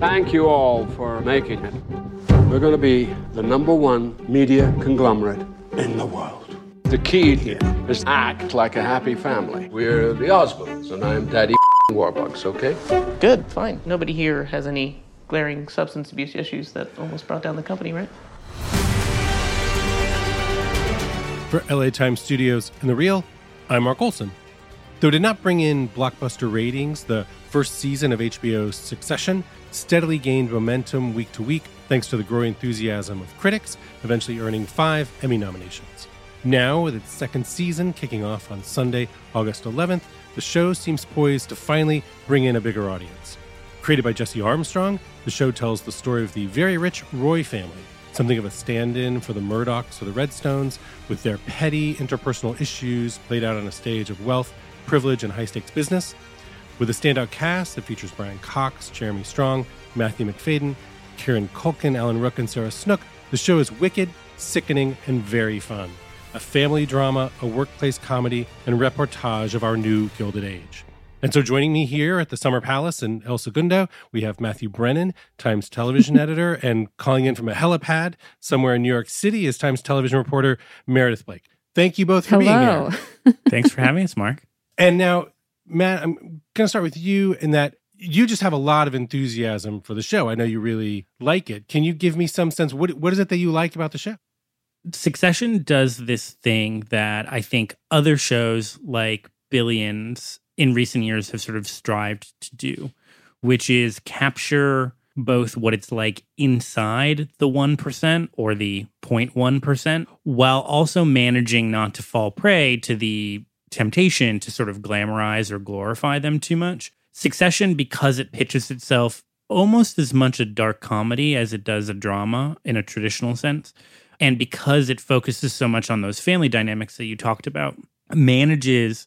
Thank you all for making it. We're going to be the number one media conglomerate in the world. The key here is act like a happy family. We're the Osmonds, and I'm Daddy Warbucks, okay? Good, fine. Nobody here has any glaring substance abuse issues that almost brought down the company, right? For LA Times Studios and The Reel, I'm Mark Olsen. Though it did not bring in blockbuster ratings, the first season of HBO's Succession steadily gained momentum week to week thanks to the growing enthusiasm of critics, eventually earning five Emmy nominations. Now, with its second season kicking off on Sunday, August 11th, the show seems poised to finally bring in a bigger audience. Created by Jesse Armstrong, the show tells the story of the very rich Roy family, something of a stand in for the Murdochs or the Redstones, with their petty interpersonal issues played out on a stage of wealth, privilege, and high stakes business. With a standout cast that features Brian Cox, Jeremy Strong, Matthew Macfadyen, Kieran Culkin, Alan Ruck, and Sarah Snook, the show is wicked, sickening, and very fun. A family drama, a workplace comedy, and reportage of our new Gilded Age. And so joining me here at the Summer Palace in El Segundo, we have Matthew Brennan, Times television editor, and calling in from a helipad somewhere in New York City is Times television reporter Meredith Blake. Thank you both for Hello. being here. Thanks for having us, Mark. And now, Matt, I'm going to start with you in that you just have a lot of enthusiasm for the show. I know you really like it. Can you give me some sense? What, what is it that you like about the show? Succession does this thing that I think other shows like Billions in recent years have sort of strived to do, which is capture both what it's like inside the 1% or the 0.1%, while also managing not to fall prey to the temptation to sort of glamorize or glorify them too much. Succession, because it pitches itself almost as much a dark comedy as it does a drama in a traditional sense, and because it focuses so much on those family dynamics that you talked about, manages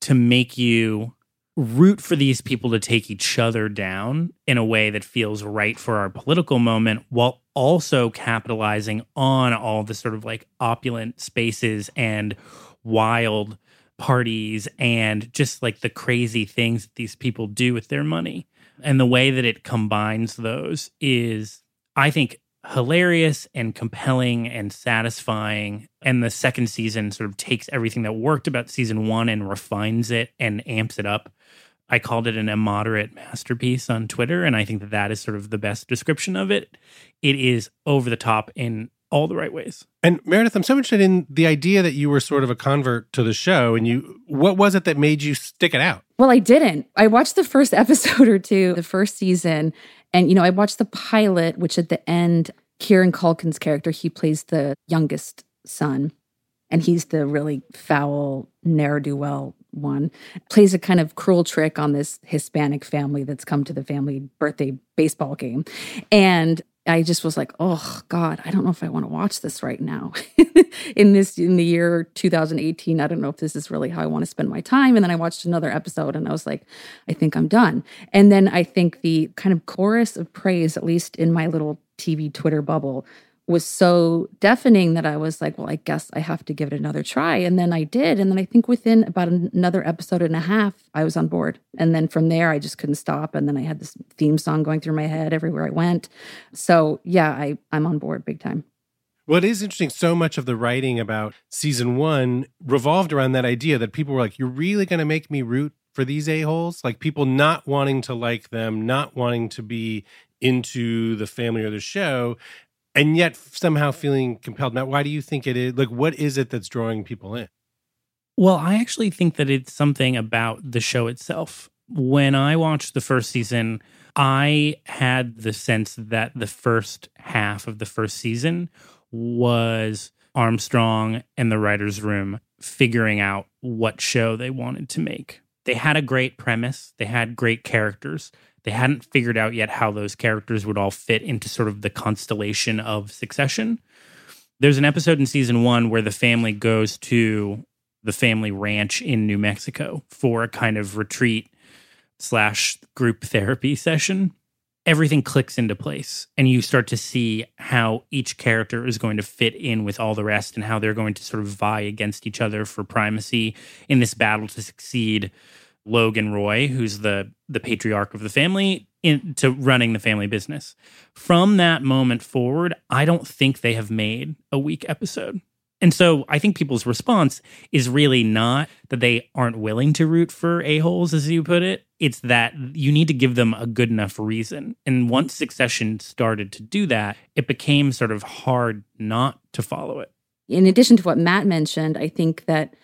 to make you root for these people to take each other down in a way that feels right for our political moment while also capitalizing on all the sort of like opulent spaces and wild parties and just like the crazy things that these people do with their money. And the way that it combines those is, I think, hilarious and compelling and satisfying. And the second season sort of takes everything that worked about season one and refines it and amps it up. I called it an immoderate masterpiece on Twitter, and I think that that is sort of the best description of it. It is over the top in all the right ways. And Meredith, I'm so interested in the idea that you were sort of a convert to the show, and you what was it that made you stick it out? Well, I didn't. I watched the first episode or two, the first season, and you know, I watched the pilot, which at the end, Kieran Culkin's character, he plays the youngest son, and he's the really foul ne'er do well one. Plays a kind of cruel trick on this Hispanic family that's come to the family birthday baseball game, and I just was like, oh God, I don't know if I want to watch this right now. in this in the year 2018, I don't know if this is really how I want to spend my time. And then I watched another episode and I was like, I think I'm done. And then I think the kind of chorus of praise, at least in my little TV Twitter bubble, was so deafening that I was like, well, I guess I have to give it another try. And then I did. And then I think within about another episode and a half, I was on board. And then from there, I just couldn't stop. And then I had this theme song going through my head everywhere I went. So yeah, I, I'm on board big time. Well, it is interesting. So much of the writing about season one revolved around that idea that people were like, you're really going to make me root for these a-holes? Like people not wanting to like them, not wanting to be into the family or the show and yet somehow feeling compelled. Matt, why do you think it is? Like, what is it that's drawing people in? Well, I actually think that it's something about the show itself. When I watched the first season, I had the sense that the first half of the first season was Armstrong and the writer's room figuring out what show they wanted to make. They had a great premise, they had great characters, they hadn't figured out yet how those characters would all fit into sort of the constellation of succession. There's an episode in season one where the family goes to the family ranch in New Mexico for a kind of retreat slash group therapy session. Everything clicks into place, and you start to see how each character is going to fit in with all the rest and how they're going to sort of vie against each other for primacy in this battle to succeed Logan Roy, who's the the patriarch of the family, into running the family business. From that moment forward, I don't think they have made a weak episode. And so I think people's response is really not that they aren't willing to root for a-holes, as you put it. It's that you need to give them a good enough reason. And once Succession started to do that, it became sort of hard not to follow it. In addition to what Matt mentioned, I think that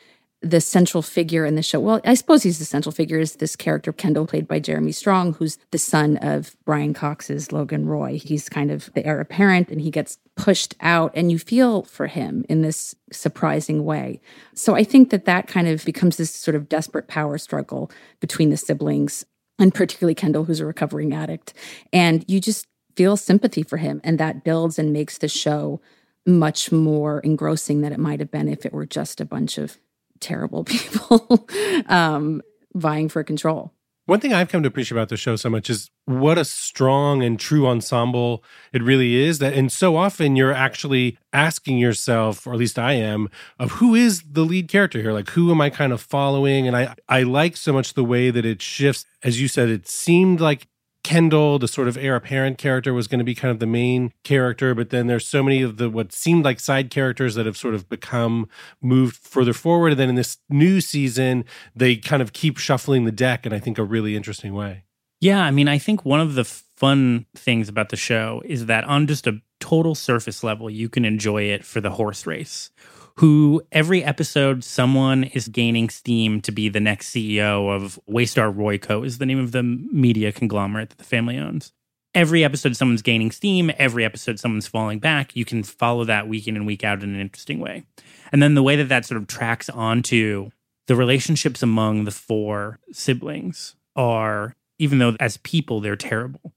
the central figure in the show. Well, I suppose he's the central figure is this character Kendall played by Jeremy Strong, who's the son of Brian Cox's Logan Roy. He's kind of the heir apparent and he gets pushed out and you feel for him in this surprising way. So I think that that kind of becomes this sort of desperate power struggle between the siblings and particularly Kendall who's a recovering addict and you just feel sympathy for him and that builds and makes the show much more engrossing than it might have been if it were just a bunch of terrible people um, vying for control. One thing I've come to appreciate about the show so much is what a strong and true ensemble it really is. That and so often you're actually asking yourself, or at least I am, of who is the lead character here? Like who am I kind of following? And I I like so much the way that it shifts. As you said, it seemed like Kendall, the sort of heir apparent character, was going to be kind of the main character, but then there's so many of the what seemed like side characters that have sort of become moved further forward. And then in this new season, they kind of keep shuffling the deck in I think a really interesting way. Yeah, I mean, I think one of the fun things about the show is that on just a total surface level, you can enjoy it for the horse race who every episode someone is gaining steam to be the next CEO of Waystar Royco is the name of the media conglomerate that the family owns. Every episode someone's gaining steam, every episode someone's falling back. You can follow that week in and week out in an interesting way. And then the way that that sort of tracks onto the relationships among the four siblings are even though as people they're terrible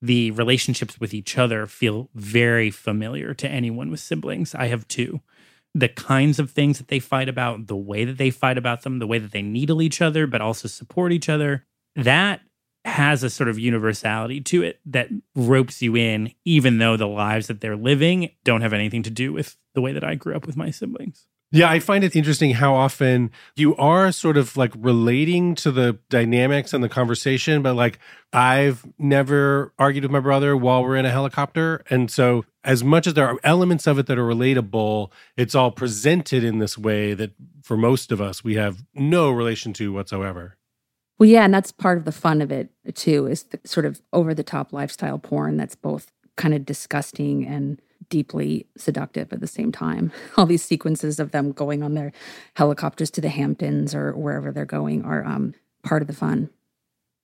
the relationships with each other feel very familiar to anyone with siblings. I have two the kinds of things that they fight about, the way that they fight about them, the way that they needle each other, but also support each other, that has a sort of universality to it that ropes you in, even though the lives that they're living don't have anything to do with the way that I grew up with my siblings. Yeah, I find it interesting how often you are sort of like relating to the dynamics and the conversation, but like I've never argued with my brother while we're in a helicopter. And so, as much as there are elements of it that are relatable, it's all presented in this way that for most of us, we have no relation to whatsoever. Well, yeah, and that's part of the fun of it too, is the sort of over the top lifestyle porn that's both kind of disgusting and deeply seductive at the same time. All these sequences of them going on their helicopters to the Hamptons or wherever they're going are um, part of the fun.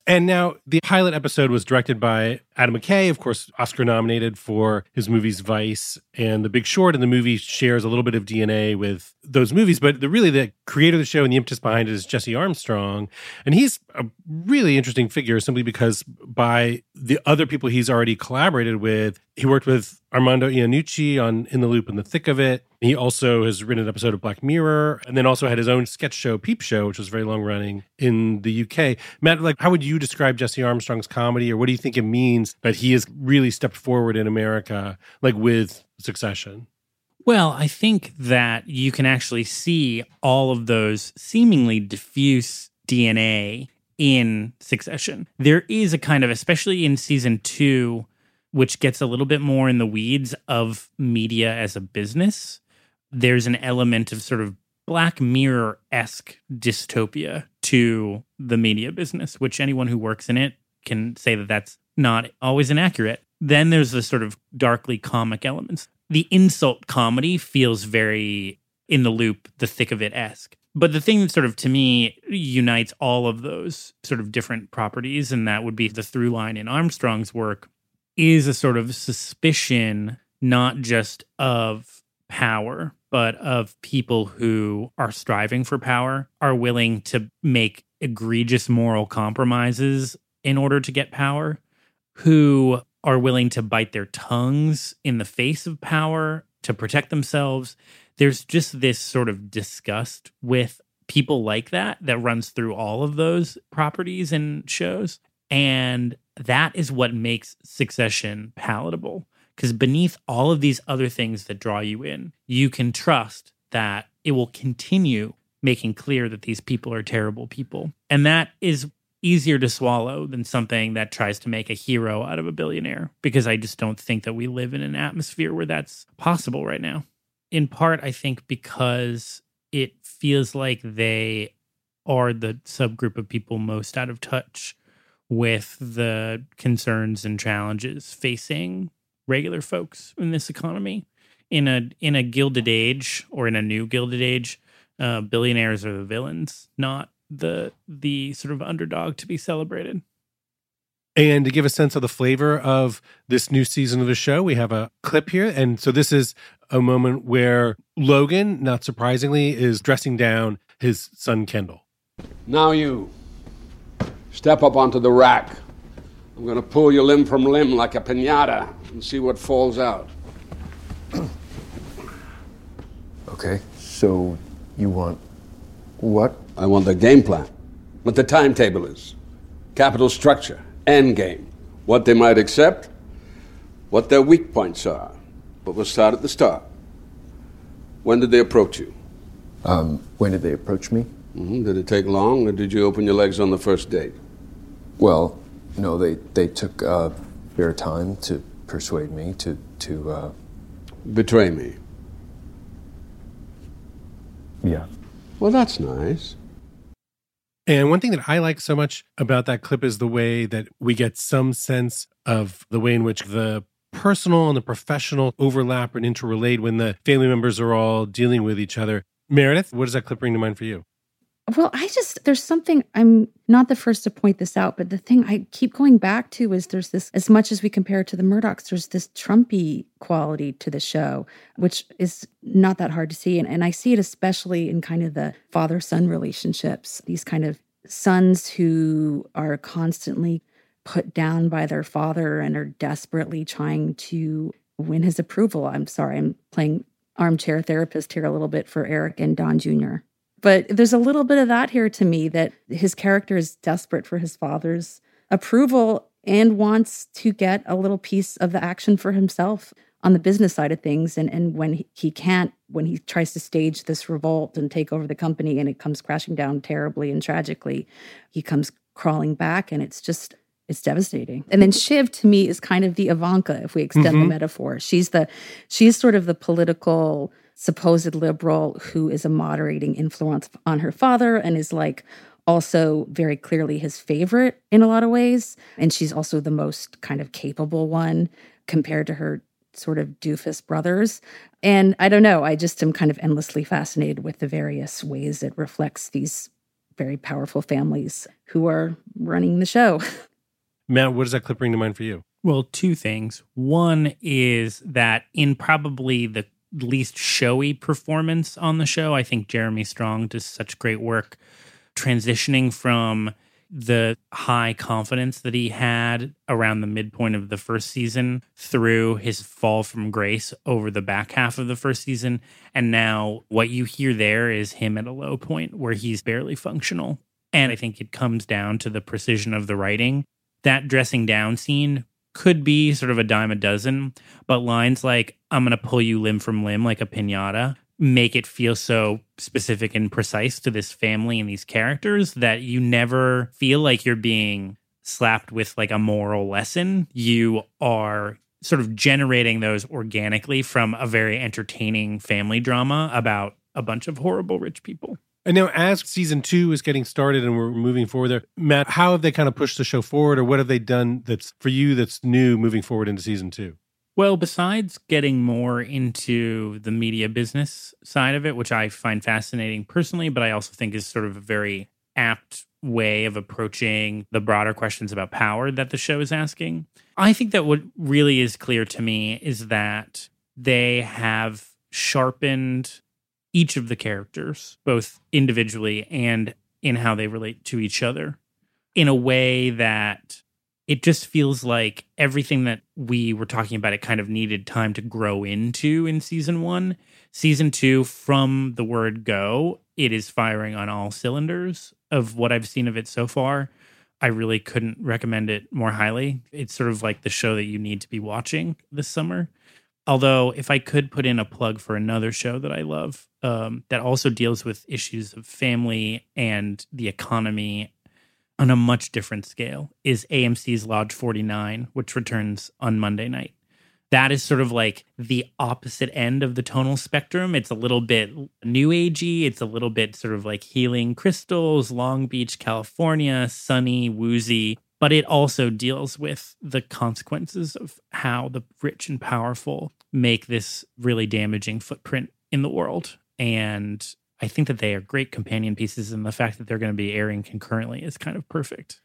And now the pilot episode was directed by Adam McKay, of course, Oscar nominated for his movies Vice and The Big Short. And the movie shares a little bit of DNA with those movies. But the, really, the creator of the show and the impetus behind it is Jesse Armstrong. And he's a really interesting figure simply because by the other people he's already collaborated with, he worked with Armando Iannucci on In the Loop in the Thick of It. He also has written an episode of Black Mirror and then also had his own sketch show, Peep Show, which was very long running in the UK. Matt, like, how would you describe Jesse Armstrong's comedy or what do you think it means that he has really stepped forward in America, like with Succession? Well, I think that you can actually see all of those seemingly diffuse DNA in Succession. There is a kind of, especially in season two, which gets a little bit more in the weeds of media as a business, there's an element of sort of Black Mirror esque dystopia to the media business, which anyone who works in it can say that that's not always inaccurate. Then there's the sort of darkly comic elements. The insult comedy feels very in the loop, the thick of it esque. But the thing that sort of to me unites all of those sort of different properties, and that would be the through line in Armstrong's work, is a sort of suspicion, not just of power, but of people who are striving for power, are willing to make egregious moral compromises in order to get power, who are willing to bite their tongues in the face of power to protect themselves. There's just this sort of disgust with people like that that runs through all of those properties and shows. And that is what makes Succession palatable. Because beneath all of these other things that draw you in, you can trust that it will continue making clear that these people are terrible people. And that is easier to swallow than something that tries to make a hero out of a billionaire because I just don't think that we live in an atmosphere where that's possible right now. In part, I think because it feels like they are the subgroup of people most out of touch with the concerns and challenges facing regular folks in this economy. In a in a gilded age or in a new gilded age, uh, billionaires are the villains, not the the sort of underdog to be celebrated. And to give a sense of the flavor of this new season of the show, we have a clip here. And so this is a moment where Logan, not surprisingly, is dressing down his son Kendall. Now you step up onto the rack. I'm going to pull you limb from limb like a pinata and see what falls out. Okay, so you want what? I want the game plan, what the timetable is, capital structure, end game, what they might accept, what their weak points are. But we'll start at the start. When did they approach you? Um, when did they approach me? hmm Did it take long, or did you open your legs on the first date? Well, no, they they took uh, their time to persuade me to to. Uh, Betray me. yeah. Well, that's nice. And one thing that I like so much about that clip is the way that we get some sense of the way in which the personal and the professional overlap and interrelate when the family members are all dealing with each other. Meredith, what does that clip bring to mind for you? Well, I just, there's something, I'm not the first to point this out, but the thing I keep going back to is there's this, as much as we compare it to the Murdochs, there's this Trumpy quality to the show, which is not that hard to see. And, and I see it especially in kind of the father son relationships, these kind of sons who are constantly put down by their father and are desperately trying to win his approval. I'm sorry, I'm playing armchair therapist here a little bit for Eric and Don Jr. But there's a little bit of that here to me that his character is desperate for his father's approval and wants to get a little piece of the action for himself on the business side of things. And, and when he, he can't, when he tries to stage this revolt and take over the company and it comes crashing down terribly and tragically, he comes crawling back and it's just it's devastating. And then Shiv to me is kind of the Ivanka, if we extend the mm-hmm. metaphor. She's the she's sort of the political supposed liberal who is a moderating influence on her father and is like also very clearly his favorite in a lot of ways. And she's also the most kind of capable one compared to her sort of doofus brothers. And I don't know, I just am kind of endlessly fascinated with the various ways it reflects these very powerful families who are running the show. Matt, what does that clip bring to mind for you? Well, two things. One is that in probably the least showy performance on the show, I think Jeremy Strong does such great work transitioning from the high confidence that he had around the midpoint of the first season through his fall from grace over the back half of the first season. And now what you hear there is him at a low point where he's barely functional. And I think it comes down to the precision of the writing. That dressing down scene could be sort of a dime a dozen, but lines like, I'm going to pull you limb from limb like a pinata make it feel so specific and precise to this family and these characters that you never feel like you're being slapped with like a moral lesson. You are sort of generating those organically from a very entertaining family drama about a bunch of horrible rich people. And now, as season two is getting started and we're moving forward there, Matt, how have they kind of pushed the show forward, or what have they done that's for you that's new moving forward into season two? Well, besides getting more into the media business side of it, which I find fascinating personally, but I also think is sort of a very apt way of approaching the broader questions about power that the show is asking, I think that what really is clear to me is that they have sharpened each of the characters, both individually and in how they relate to each other, in a way that it just feels like everything that we were talking about it kind of needed time to grow into in season one. Season two from the word go it is firing on all cylinders of what i've seen of it so far. I really couldn't recommend it more highly. It's sort of like the show that you need to be watching this summer. Although if i could put in a plug for another show that i love um, that also deals with issues of family and the economy on a much different scale is AMC's Lodge 49, which returns on Monday night. That is sort of like the opposite end of the tonal spectrum. It's a little bit new agey. It's a little bit sort of like healing crystals, Long Beach, California, sunny, woozy. But it also deals with the consequences of how the rich and powerful make this really damaging footprint in the world. And I think that they are great companion pieces, and the fact that they're going to be airing concurrently is kind of perfect.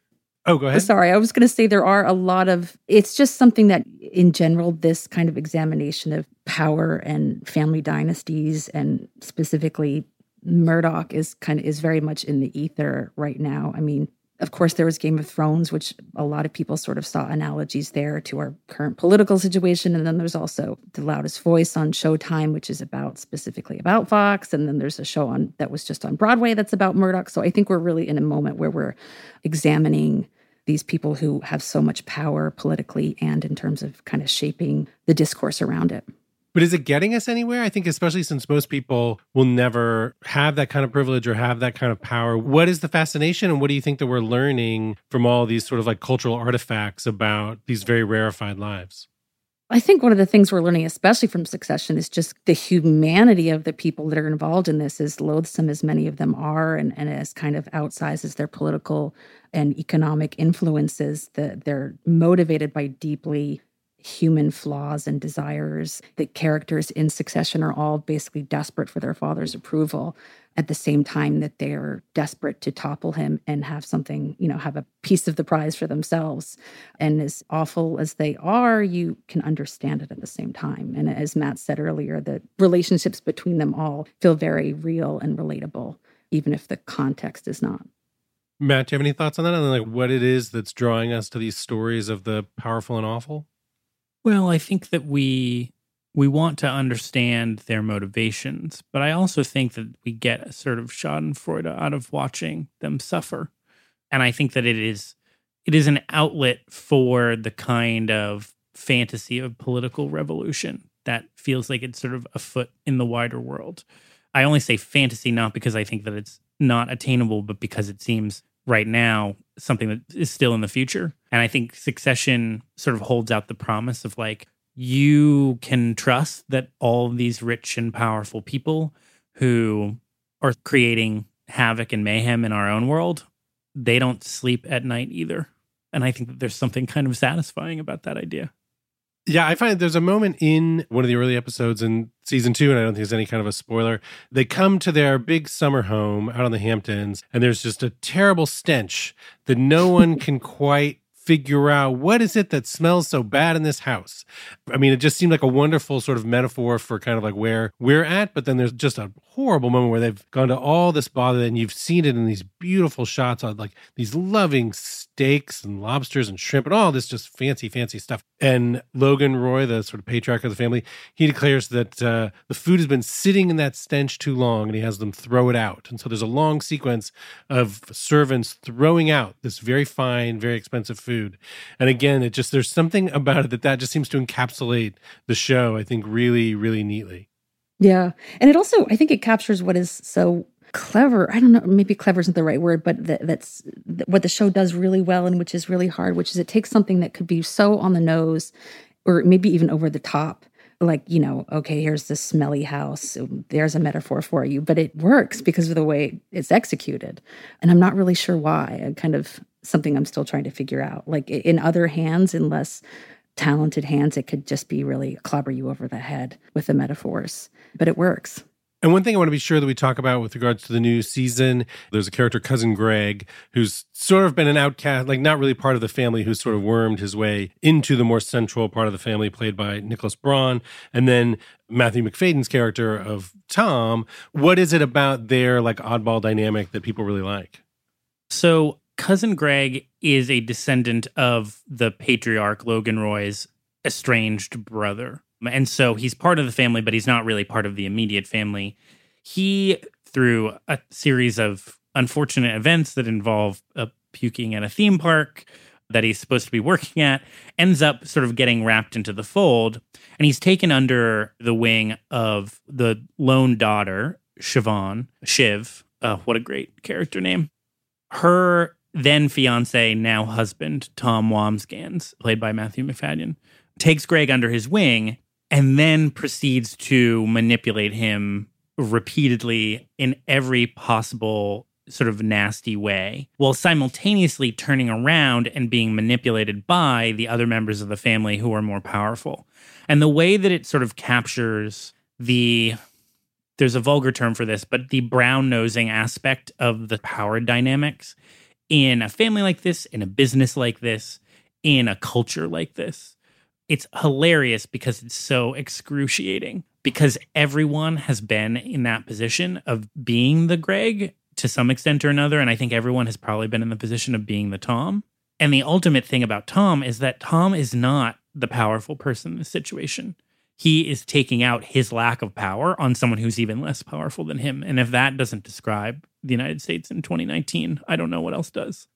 Oh, go ahead. Sorry, I was going to say there are a lot of, it's just something that in general, this kind of examination of power and family dynasties and specifically Murdoch is kind of is very much in the ether right now. I mean, of course, there was Game of Thrones, which a lot of people sort of saw analogies there to our current political situation. And then there's also The Loudest Voice on Showtime, which is about specifically about Fox. And then there's a show on that was just on Broadway that's about Murdoch. So I think we're really in a moment where we're examining these people who have so much power politically and in terms of kind of shaping the discourse around it. But is it getting us anywhere? I think, especially since most people will never have that kind of privilege or have that kind of power. What is the fascination, and what do you think that we're learning from all these sort of like cultural artifacts about these very rarefied lives? I think one of the things we're learning, especially from Succession, is just the humanity of the people that are involved in this, as loathsome as many of them are, and, and as kind of outsized as their political and economic influences, that they're motivated by deeply human flaws and desires. The characters in succession are all basically desperate for their father's approval at the same time that they're desperate to topple him and have something, you know, have a piece of the prize for themselves. And as awful as they are, you can understand it at the same time. And as Matt said earlier, the relationships between them all feel very real and relatable, even if the context is not. Matt, do you have any thoughts on that? And like what it is that's drawing us to these stories of the powerful and awful? Well, I think that we we want to understand their motivations, but I also think that we get a sort of Schadenfreude out of watching them suffer. And I think that it is it is an outlet for the kind of fantasy of political revolution that feels like it's sort of afoot in the wider world. I only say fantasy not because I think that it's not attainable, but because it seems right now something that is still in the future. And I think Succession sort of holds out the promise of like, you can trust that all these rich and powerful people who are creating havoc and mayhem in our own world, they don't sleep at night either. And I think that there's something kind of satisfying about that idea. Yeah, I find there's a moment in one of the early episodes in season two, and I don't think there's any kind of a spoiler. They come to their big summer home out on the Hamptons, and there's just a terrible stench that no one can quite figure out what is it that smells so bad in this house. I mean, it just seemed like a wonderful sort of metaphor for kind of like where we're at, but then there's just a horrible moment where they've gone to all this bother and you've seen it in these beautiful shots of like these loving steaks and lobsters and shrimp and all this just fancy, fancy stuff. And Logan Roy, the sort of patriarch of the family, he declares that uh, the food has been sitting in that stench too long and he has them throw it out. And so there's a long sequence of servants throwing out this very fine, very expensive food. And again, it just, there's something about it that that just seems to encapsulate the show, I think, really, really neatly. Yeah. And it also, I think it captures what is so clever i don't know maybe clever isn't the right word but that's what the show does really well and which is really hard which is it takes something that could be so on the nose or maybe even over the top like you know okay here's this smelly house there's a metaphor for you but it works because of the way it's executed. And i'm not really sure why I kind of something i'm still trying to figure out. Like in other hands in less talented hands it could just be really clobber you over the head with the metaphors but it works and one thing I want to be sure that we talk about with regards to the new season, there's a character, Cousin Greg, who's sort of been an outcast, like not really part of the family, who's sort of wormed his way into the more central part of the family, played by Nicholas Braun. And then Matthew Macfadyen's character of Tom. What is it about their like oddball dynamic that people really like? So, Cousin Greg is a descendant of the patriarch Logan Roy's estranged brother. And so he's part of the family, but he's not really part of the immediate family. He, through a series of unfortunate events that involve a puking at a theme park that he's supposed to be working at, ends up sort of getting wrapped into the fold. And he's taken under the wing of the lone daughter, Siobhan, Shiv. Uh, what a great character name. Her then fiance, now husband, Tom Wambsgans, played by Matthew Macfadyen, takes Greg under his wing and then proceeds to manipulate him repeatedly in every possible sort of nasty way, while simultaneously turning around and being manipulated by the other members of the family who are more powerful. And the way that it sort of captures the there's a vulgar term for this, but the brown nosing aspect of the power dynamics in a family like this, in a business like this, in a culture like this. It's hilarious because it's so excruciating because everyone has been in that position of being the Greg to some extent or another. And I think everyone has probably been in the position of being the Tom. And the ultimate thing about Tom is that Tom is not the powerful person in this situation. He is taking out his lack of power on someone who's even less powerful than him. And if that doesn't describe the United States in 2019, I don't know what else does.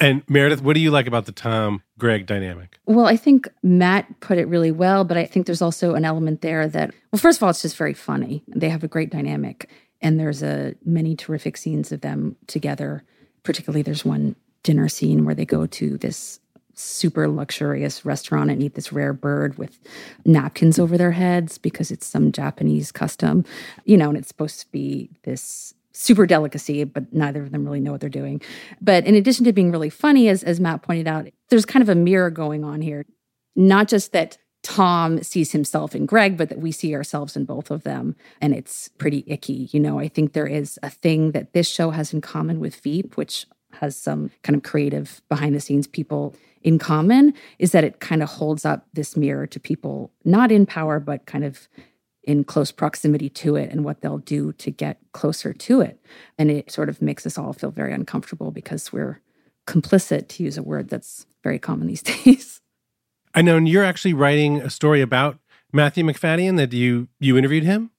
And Meredith, what do you like about the Tom Greg dynamic? Well, I think Matt put it really well, but I think there's also an element there that, well, first of all, it's just very funny. They have a great dynamic, and there's a many terrific scenes of them together. Particularly, there's one dinner scene where they go to this super luxurious restaurant and eat this rare bird with napkins over their heads because it's some Japanese custom, you know, and it's supposed to be this super delicacy, but neither of them really know what they're doing. But in addition to being really funny, as, as Matt pointed out, there's kind of a mirror going on here. Not just that Tom sees himself in Greg, but that we see ourselves in both of them. And it's pretty icky. You know, I think there is a thing that this show has in common with Veep, which has some kind of creative behind the scenes people in common is that it kind of holds up this mirror to people not in power, but kind of in close proximity to it and what they'll do to get closer to it. And it sort of makes us all feel very uncomfortable because we're complicit, to use a word that's very common these days. I know and you're actually writing a story about Matthew Macfadyen that you you interviewed him?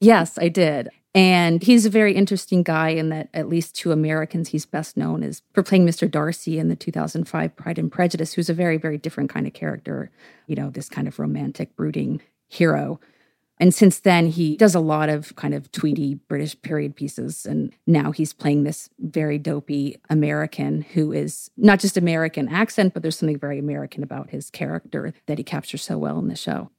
Yes, I did. And he's a very interesting guy in that, at least to Americans, he's best known as for playing Mr. Darcy in the 2005 Pride and Prejudice, who's a very, very different kind of character, you know, this kind of romantic, brooding hero. And since then, he does a lot of kind of tweedy British period pieces. And now he's playing this very dopey American who is not just American accent, but there's something very American about his character that he captures so well in the show.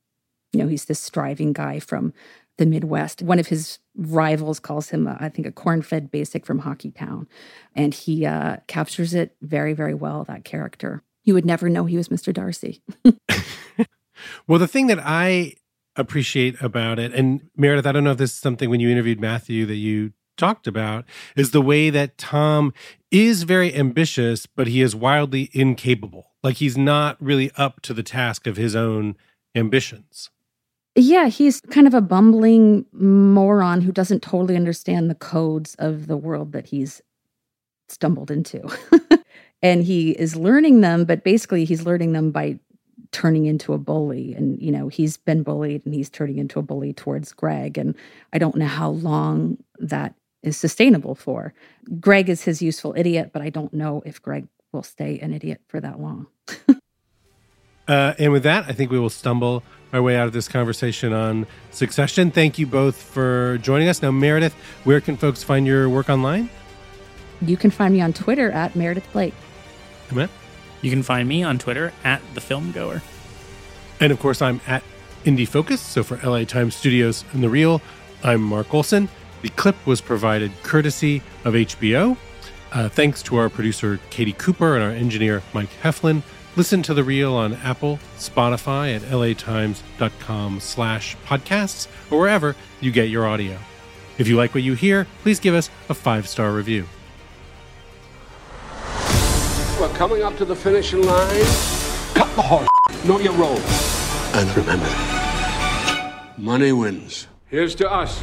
You know, he's this striving guy from the Midwest. One of his rivals calls him, uh, I think, a corn fed basic from Hockey Town. And he uh, captures it very, very well, that character. You would never know he was Mr. Darcy. well, the thing that I appreciate about it, and Meredith, I don't know if this is something when you interviewed Matthew that you talked about, is the way that Tom is very ambitious, but he is wildly incapable. Like he's not really up to the task of his own ambitions. Yeah, he's kind of a bumbling moron who doesn't totally understand the codes of the world that he's stumbled into. and he is learning them, but basically he's learning them by turning into a bully. And, you know, he's been bullied and he's turning into a bully towards Greg. And I don't know how long that is sustainable for. Greg is his useful idiot, but I don't know if Greg will stay an idiot for that long. uh, and with that, I think we will stumble our way out of this conversation on succession. Thank you both for joining us. Now, Meredith, where can folks find your work online? You can find me on Twitter at Meredith Blake. Matt? You can find me on Twitter at The Film Goer. And of course, I'm at Indie Focus. So for LA Times Studios and The Reel, I'm Mark Olsen. The clip was provided courtesy of HBO. Uh, thanks to our producer, Katie Cooper, and our engineer, Mike Heflin. Listen to The Reel on Apple, Spotify, at latimes.com slash podcasts, or wherever you get your audio. If you like what you hear, please give us a five-star review. Coming up to the finishing line. Cut the horse. Know your role. And remember, money wins. Here's to us.